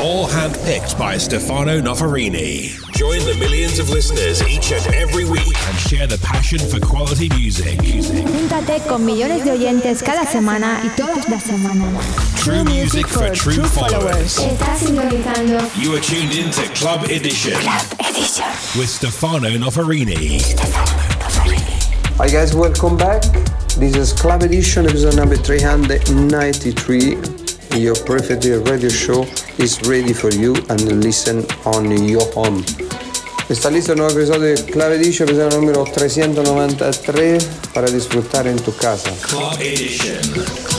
All handpicked by Stefano Noferini. Join the millions of listeners each and every week and share the passion for quality music. Júntate con millones de oyentes cada semana y todas las semanas. True music for true followers. Estás sintonizando You are tuned in to Club Edition Club Edition. with Stefano Noferini. Hi guys, welcome back. This is Club Edition, episode number 393. Your perfect radio show is ready for you and listen on your home. Está listo el nuevo episodio de Club Edition, episodio número 393 para disfrutar en tu casa. Club Edition.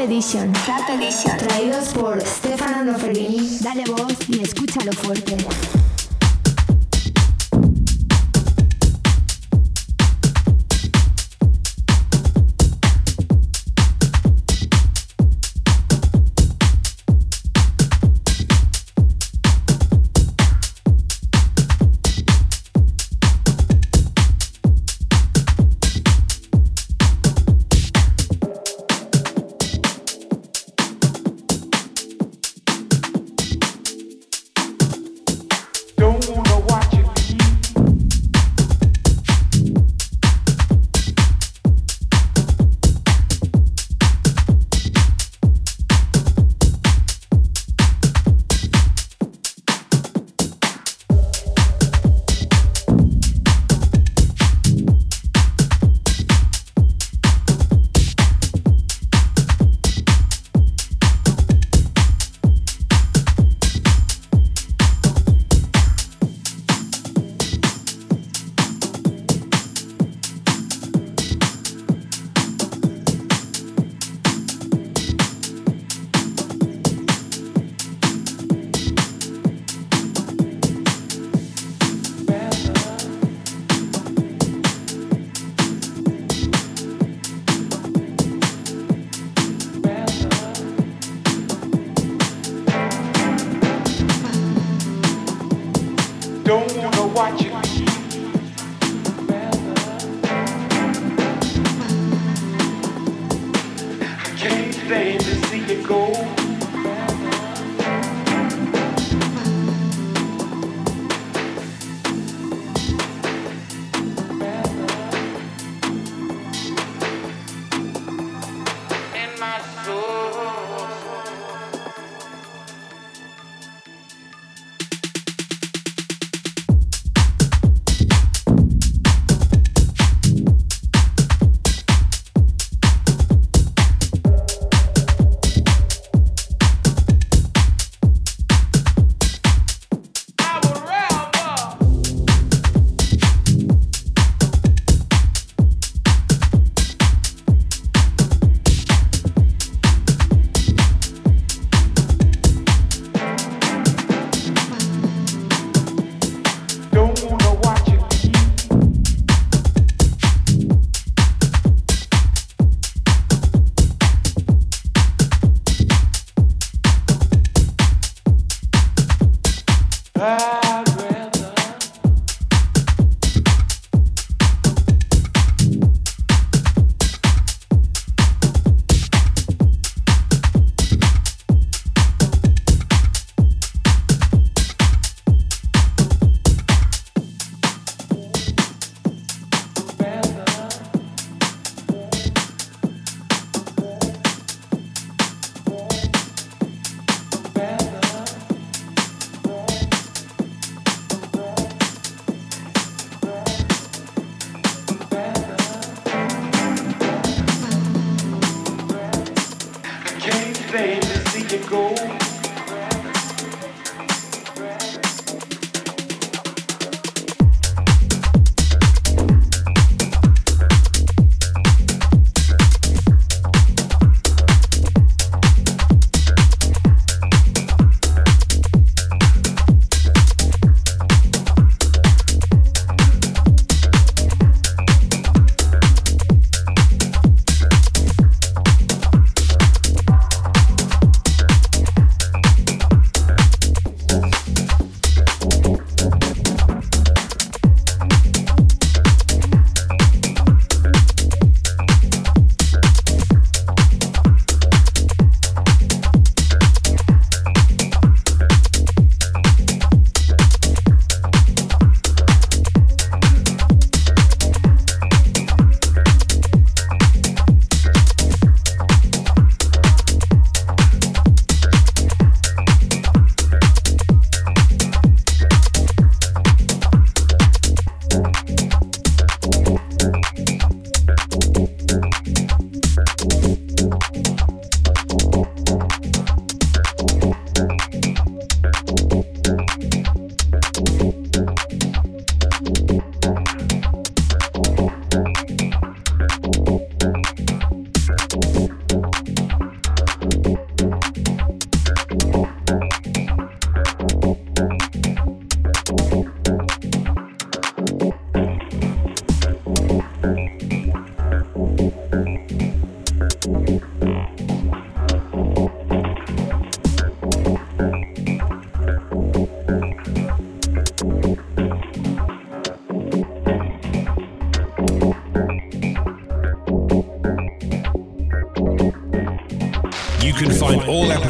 Edition. Traídos por Stefano Noferini. Dale voz y escúchalo fuerte.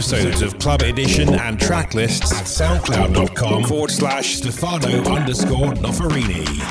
Episodes of Club Edition and track lists at soundcloud.com forward slash Stefano underscore Noferini.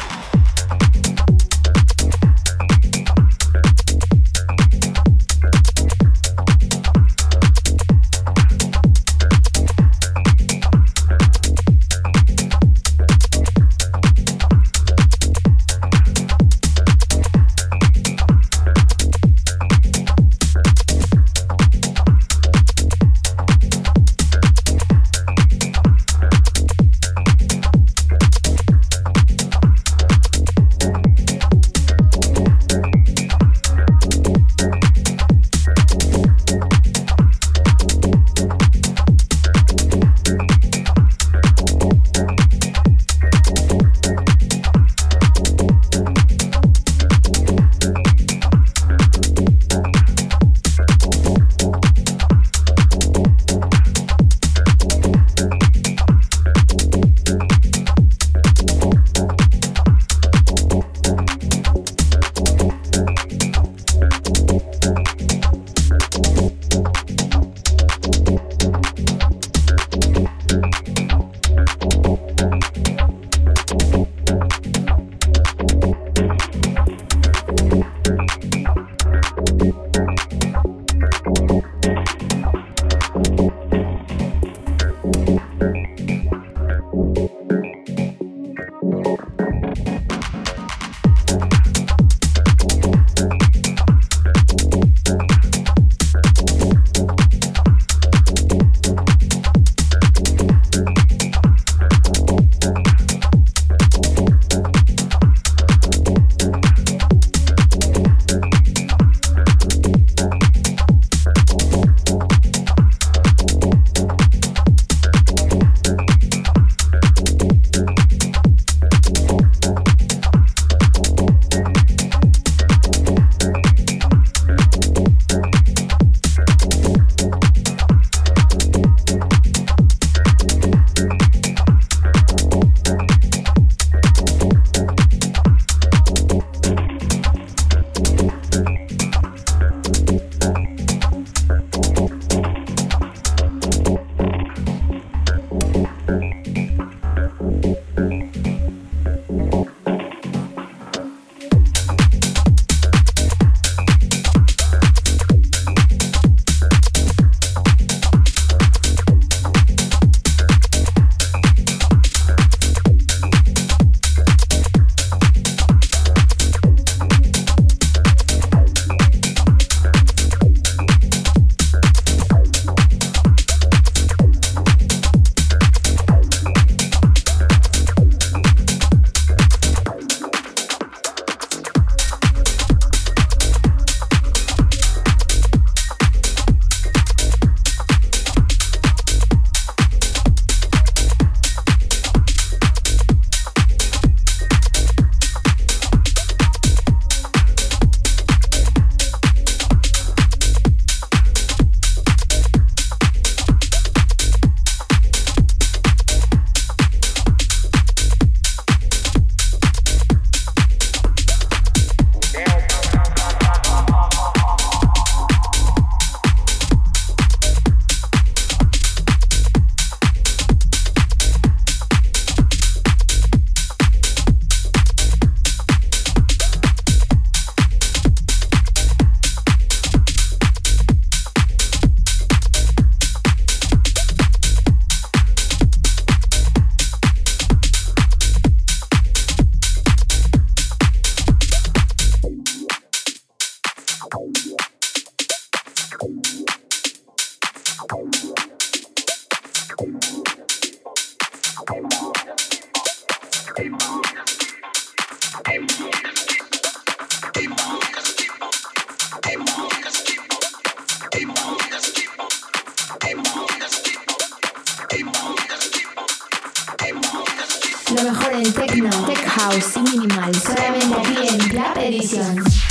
Lo mejor en techno, tech house y minimal, solamente aquí en Club Edition.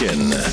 Session.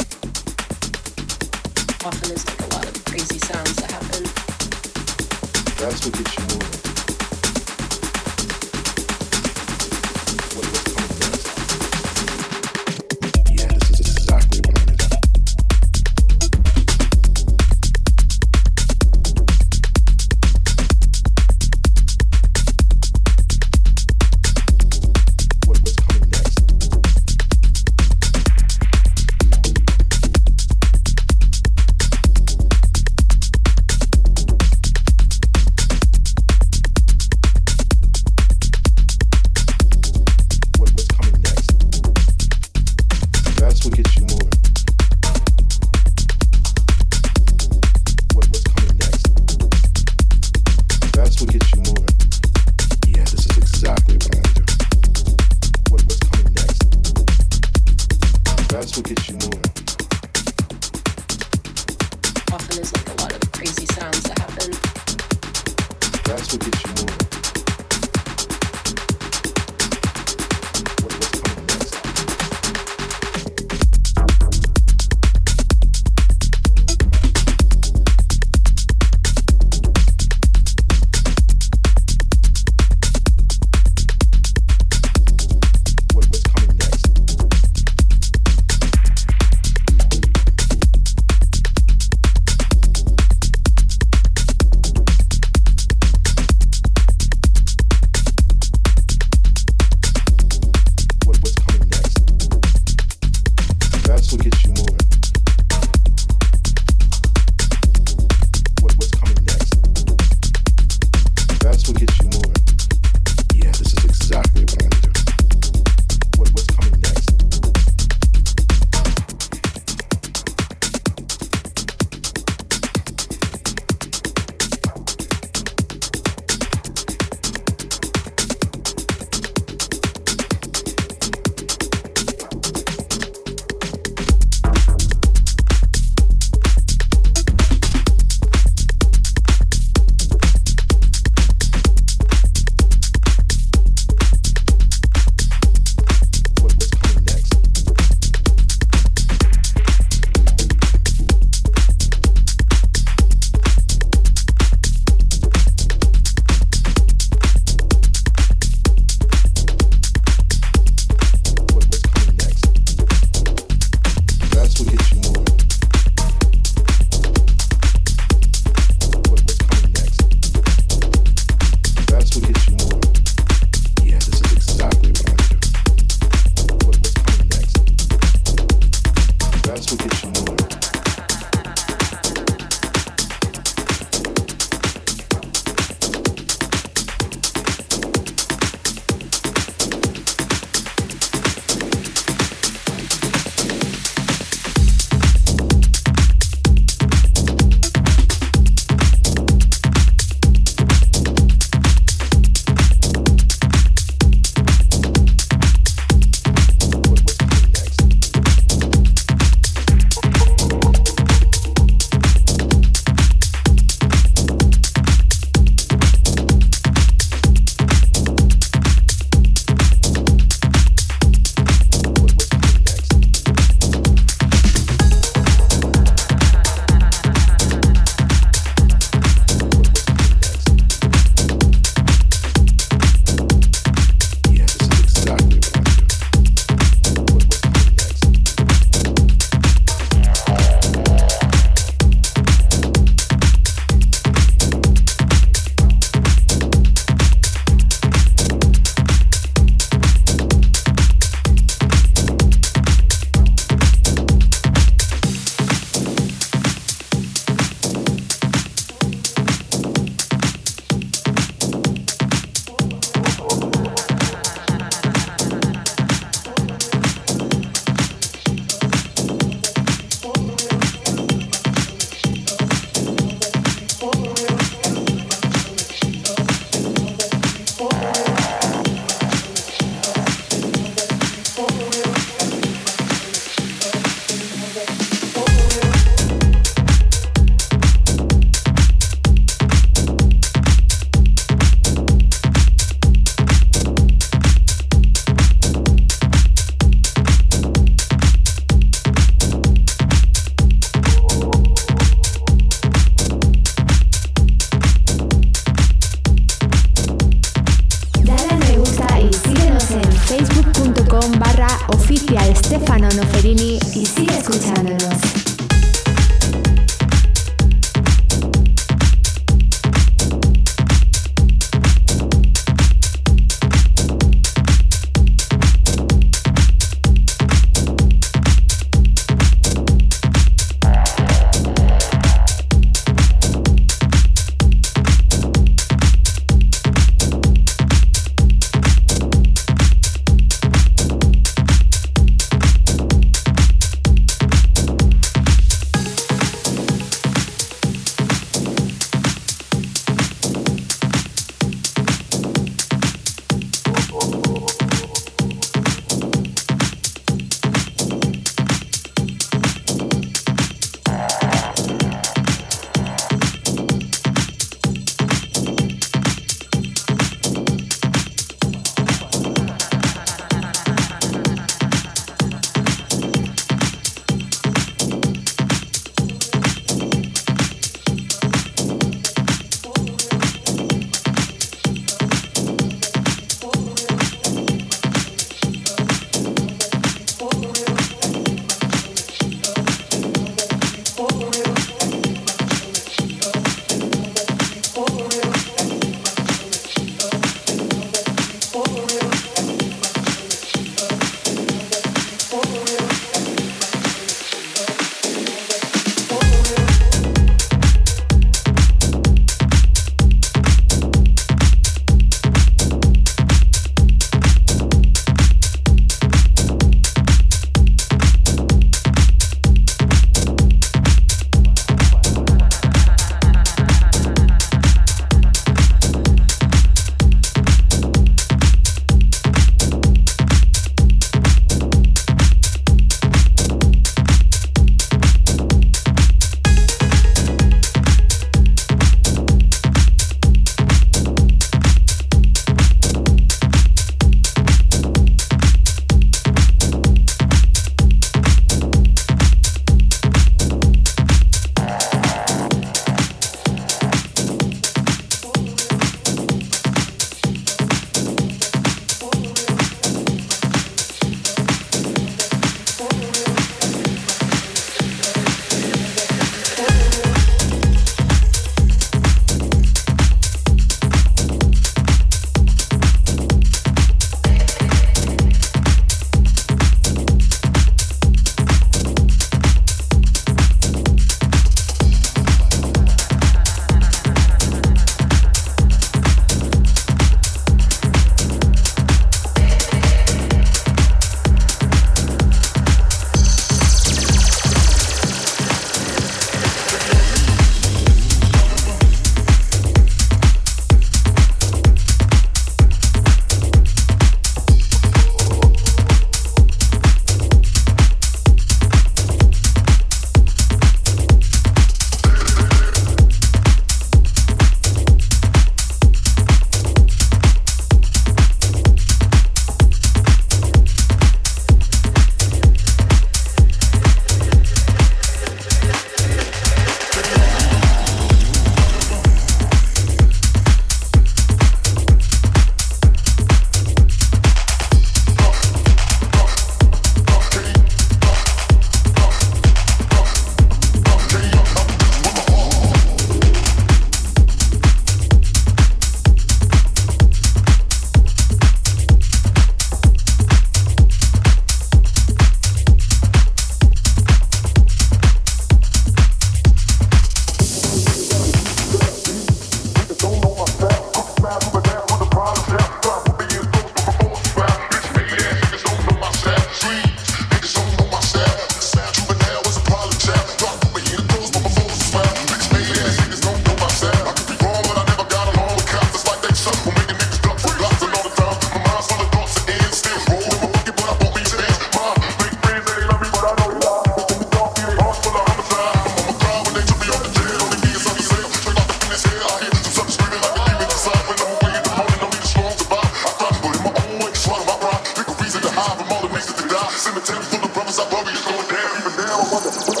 attempt from the brothers I worry is going down, but now I wonder.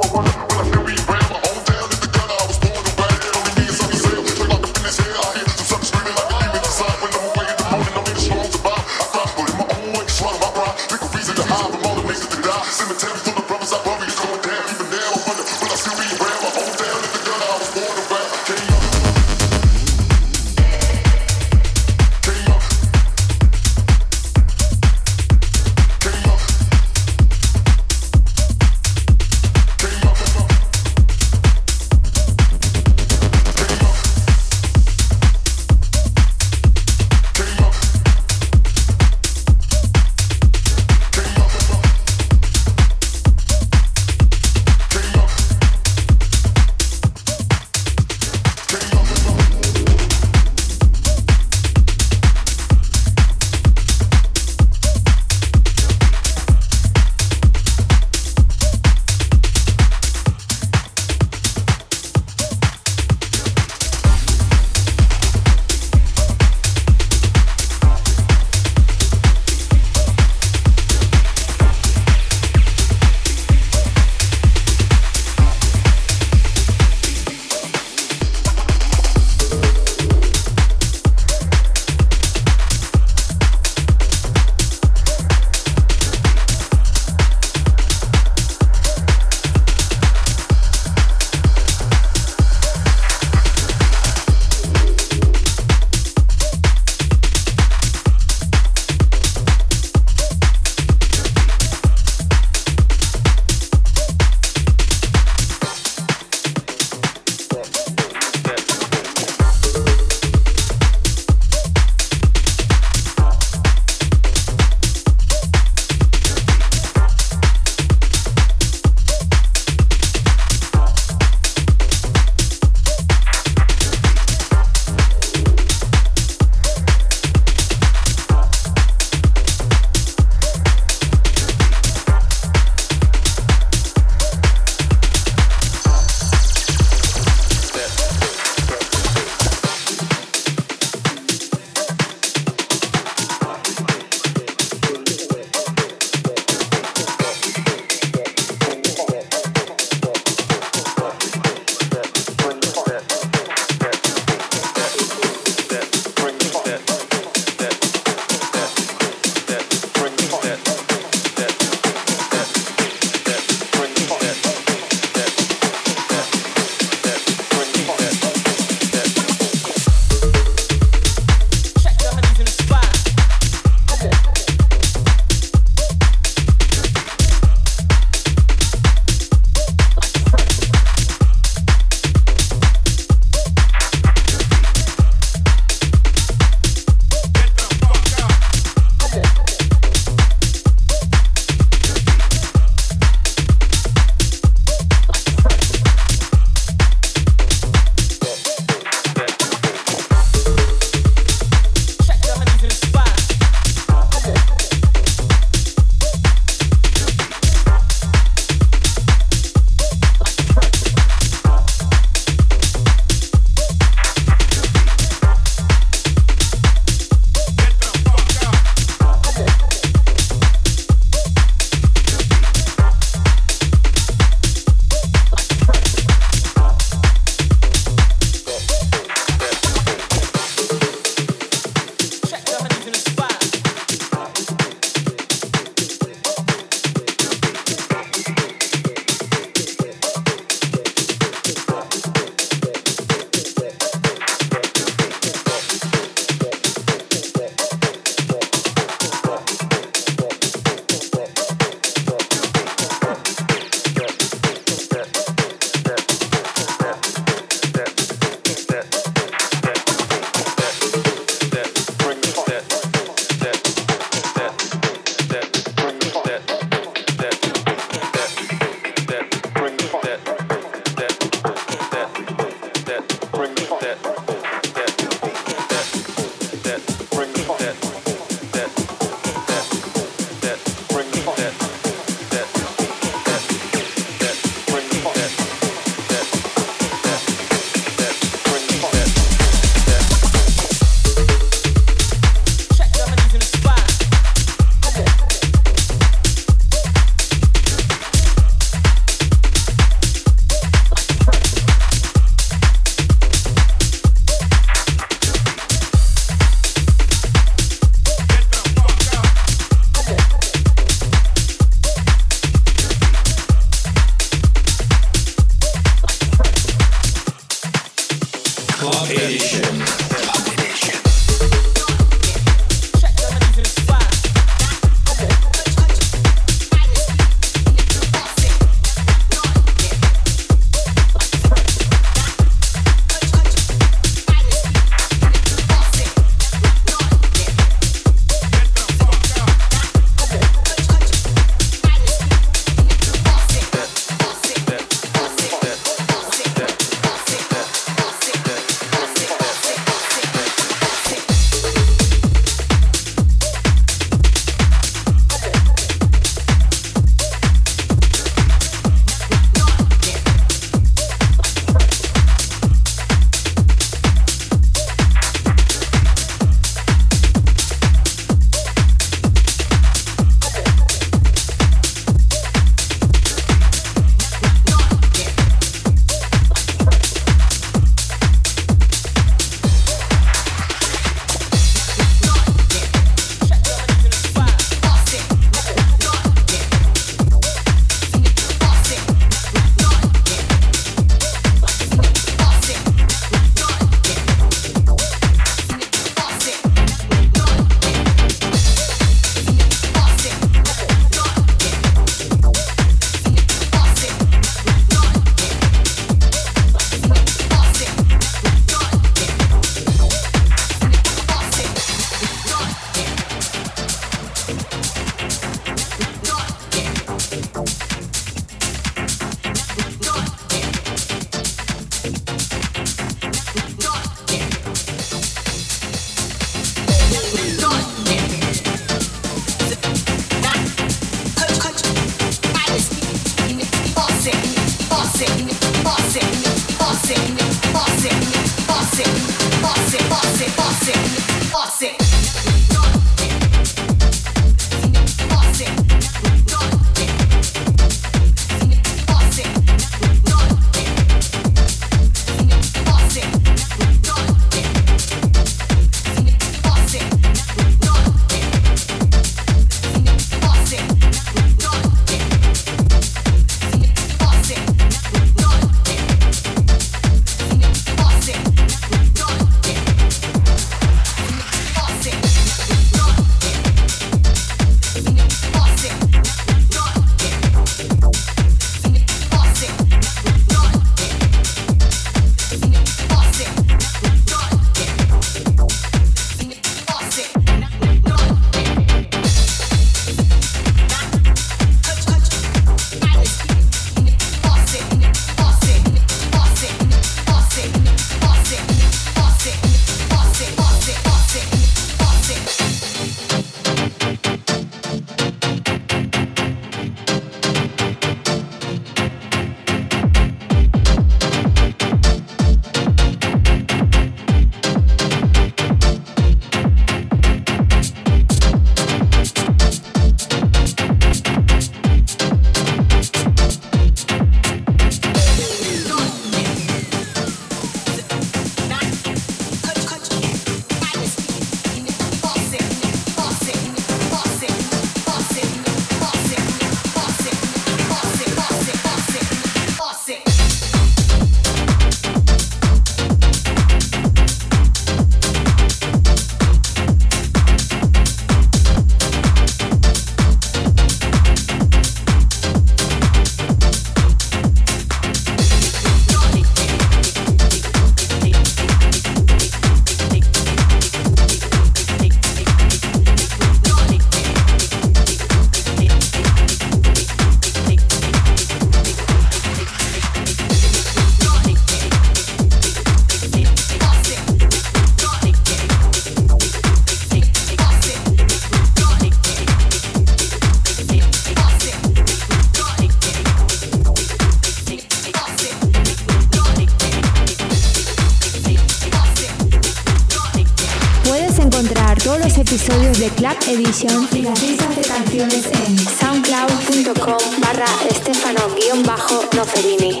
Canciones en soundcloud.com barra estefano-noferini.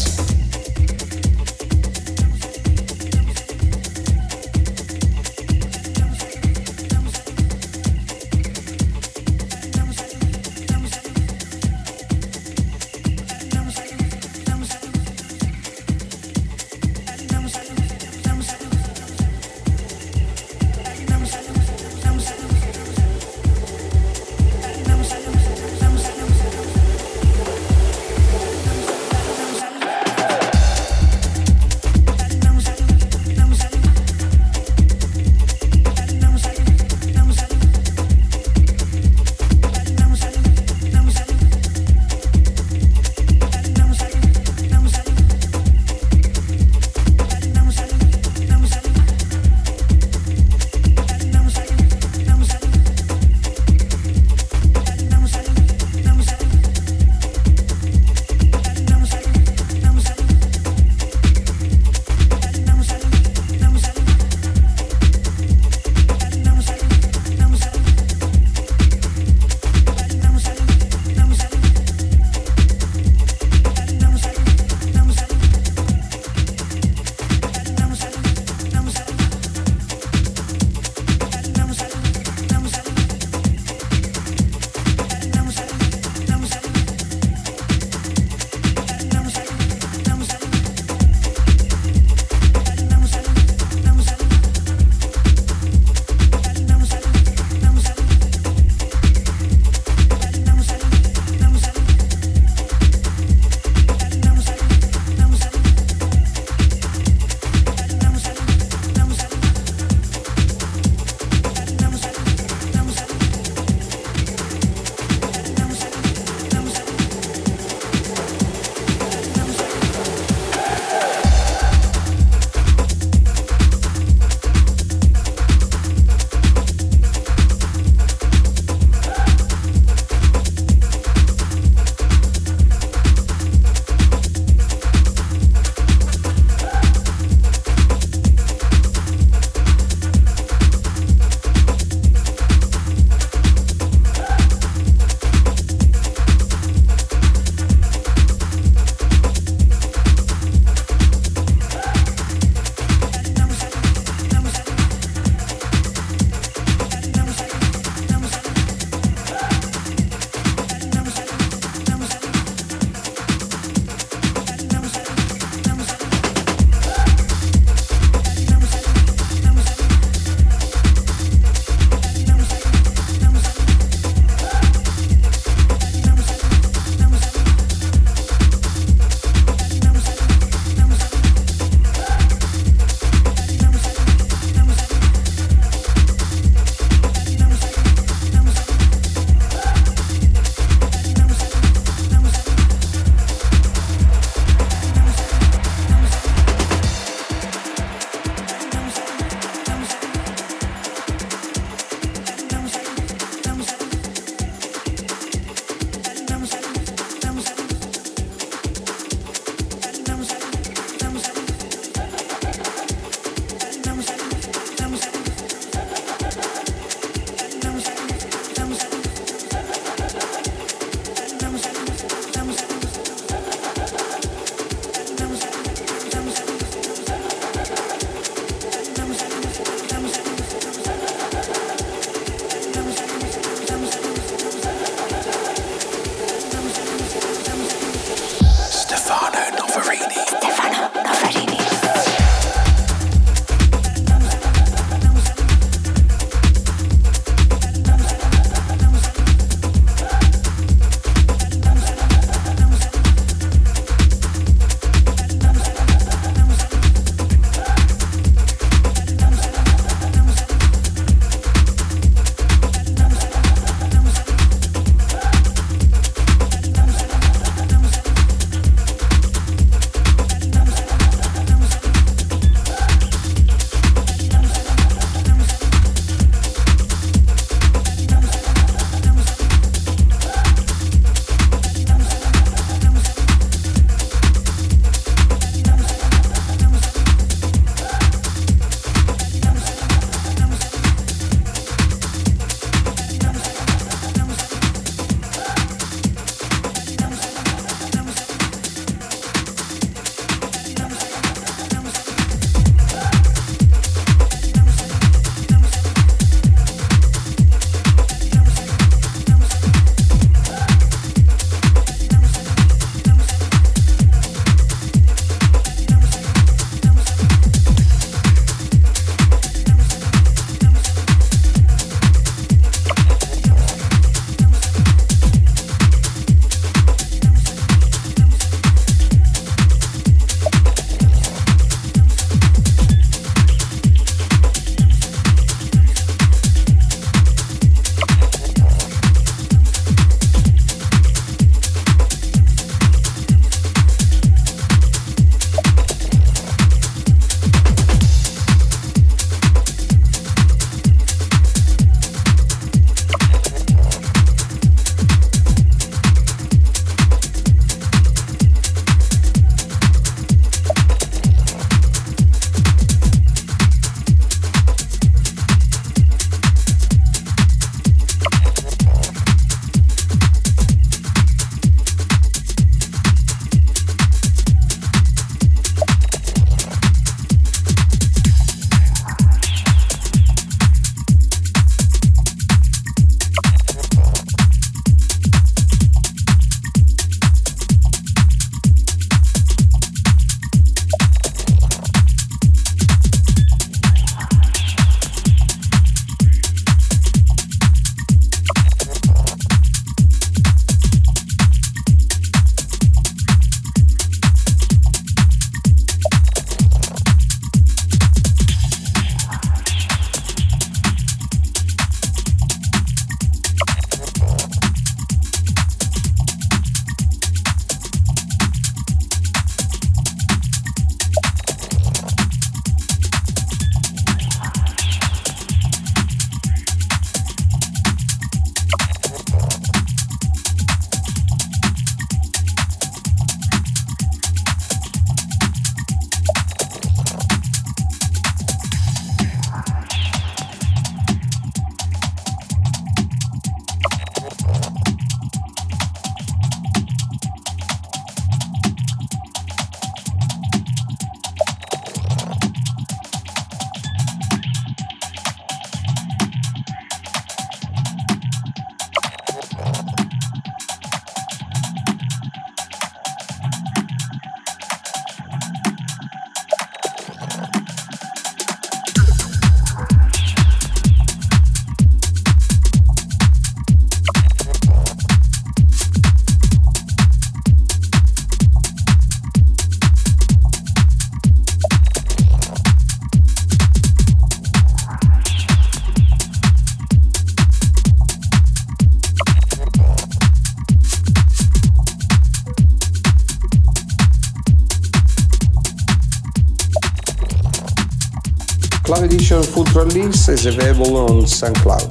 Release is available on SoundCloud.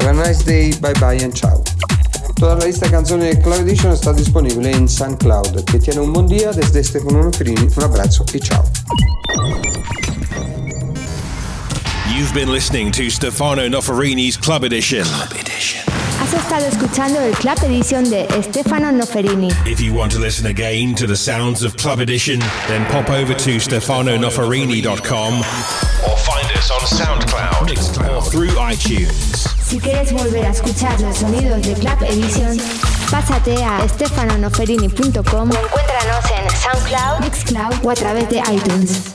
Have a nice day, bye bye and ciao. Toda la lista de canzoni del Club Edition está disponible en SoundCloud. Que tiene un buen día desde Stefano Noferini. Un abrazo y ciao. You've been listening to Stefano Noferini's Club Edition. Club Edition. Has estado escuchando el Club Edition de Stefano Noferini. If you want to listen again to the sounds of Club Edition, then pop over to stefanonoferini.com or find us on SoundCloud, Si quieres volver a escuchar los sonidos de Club Edition, pásate a stefanonoferini.com o encuéntranos en SoundCloud, Mixcloud o a través de iTunes.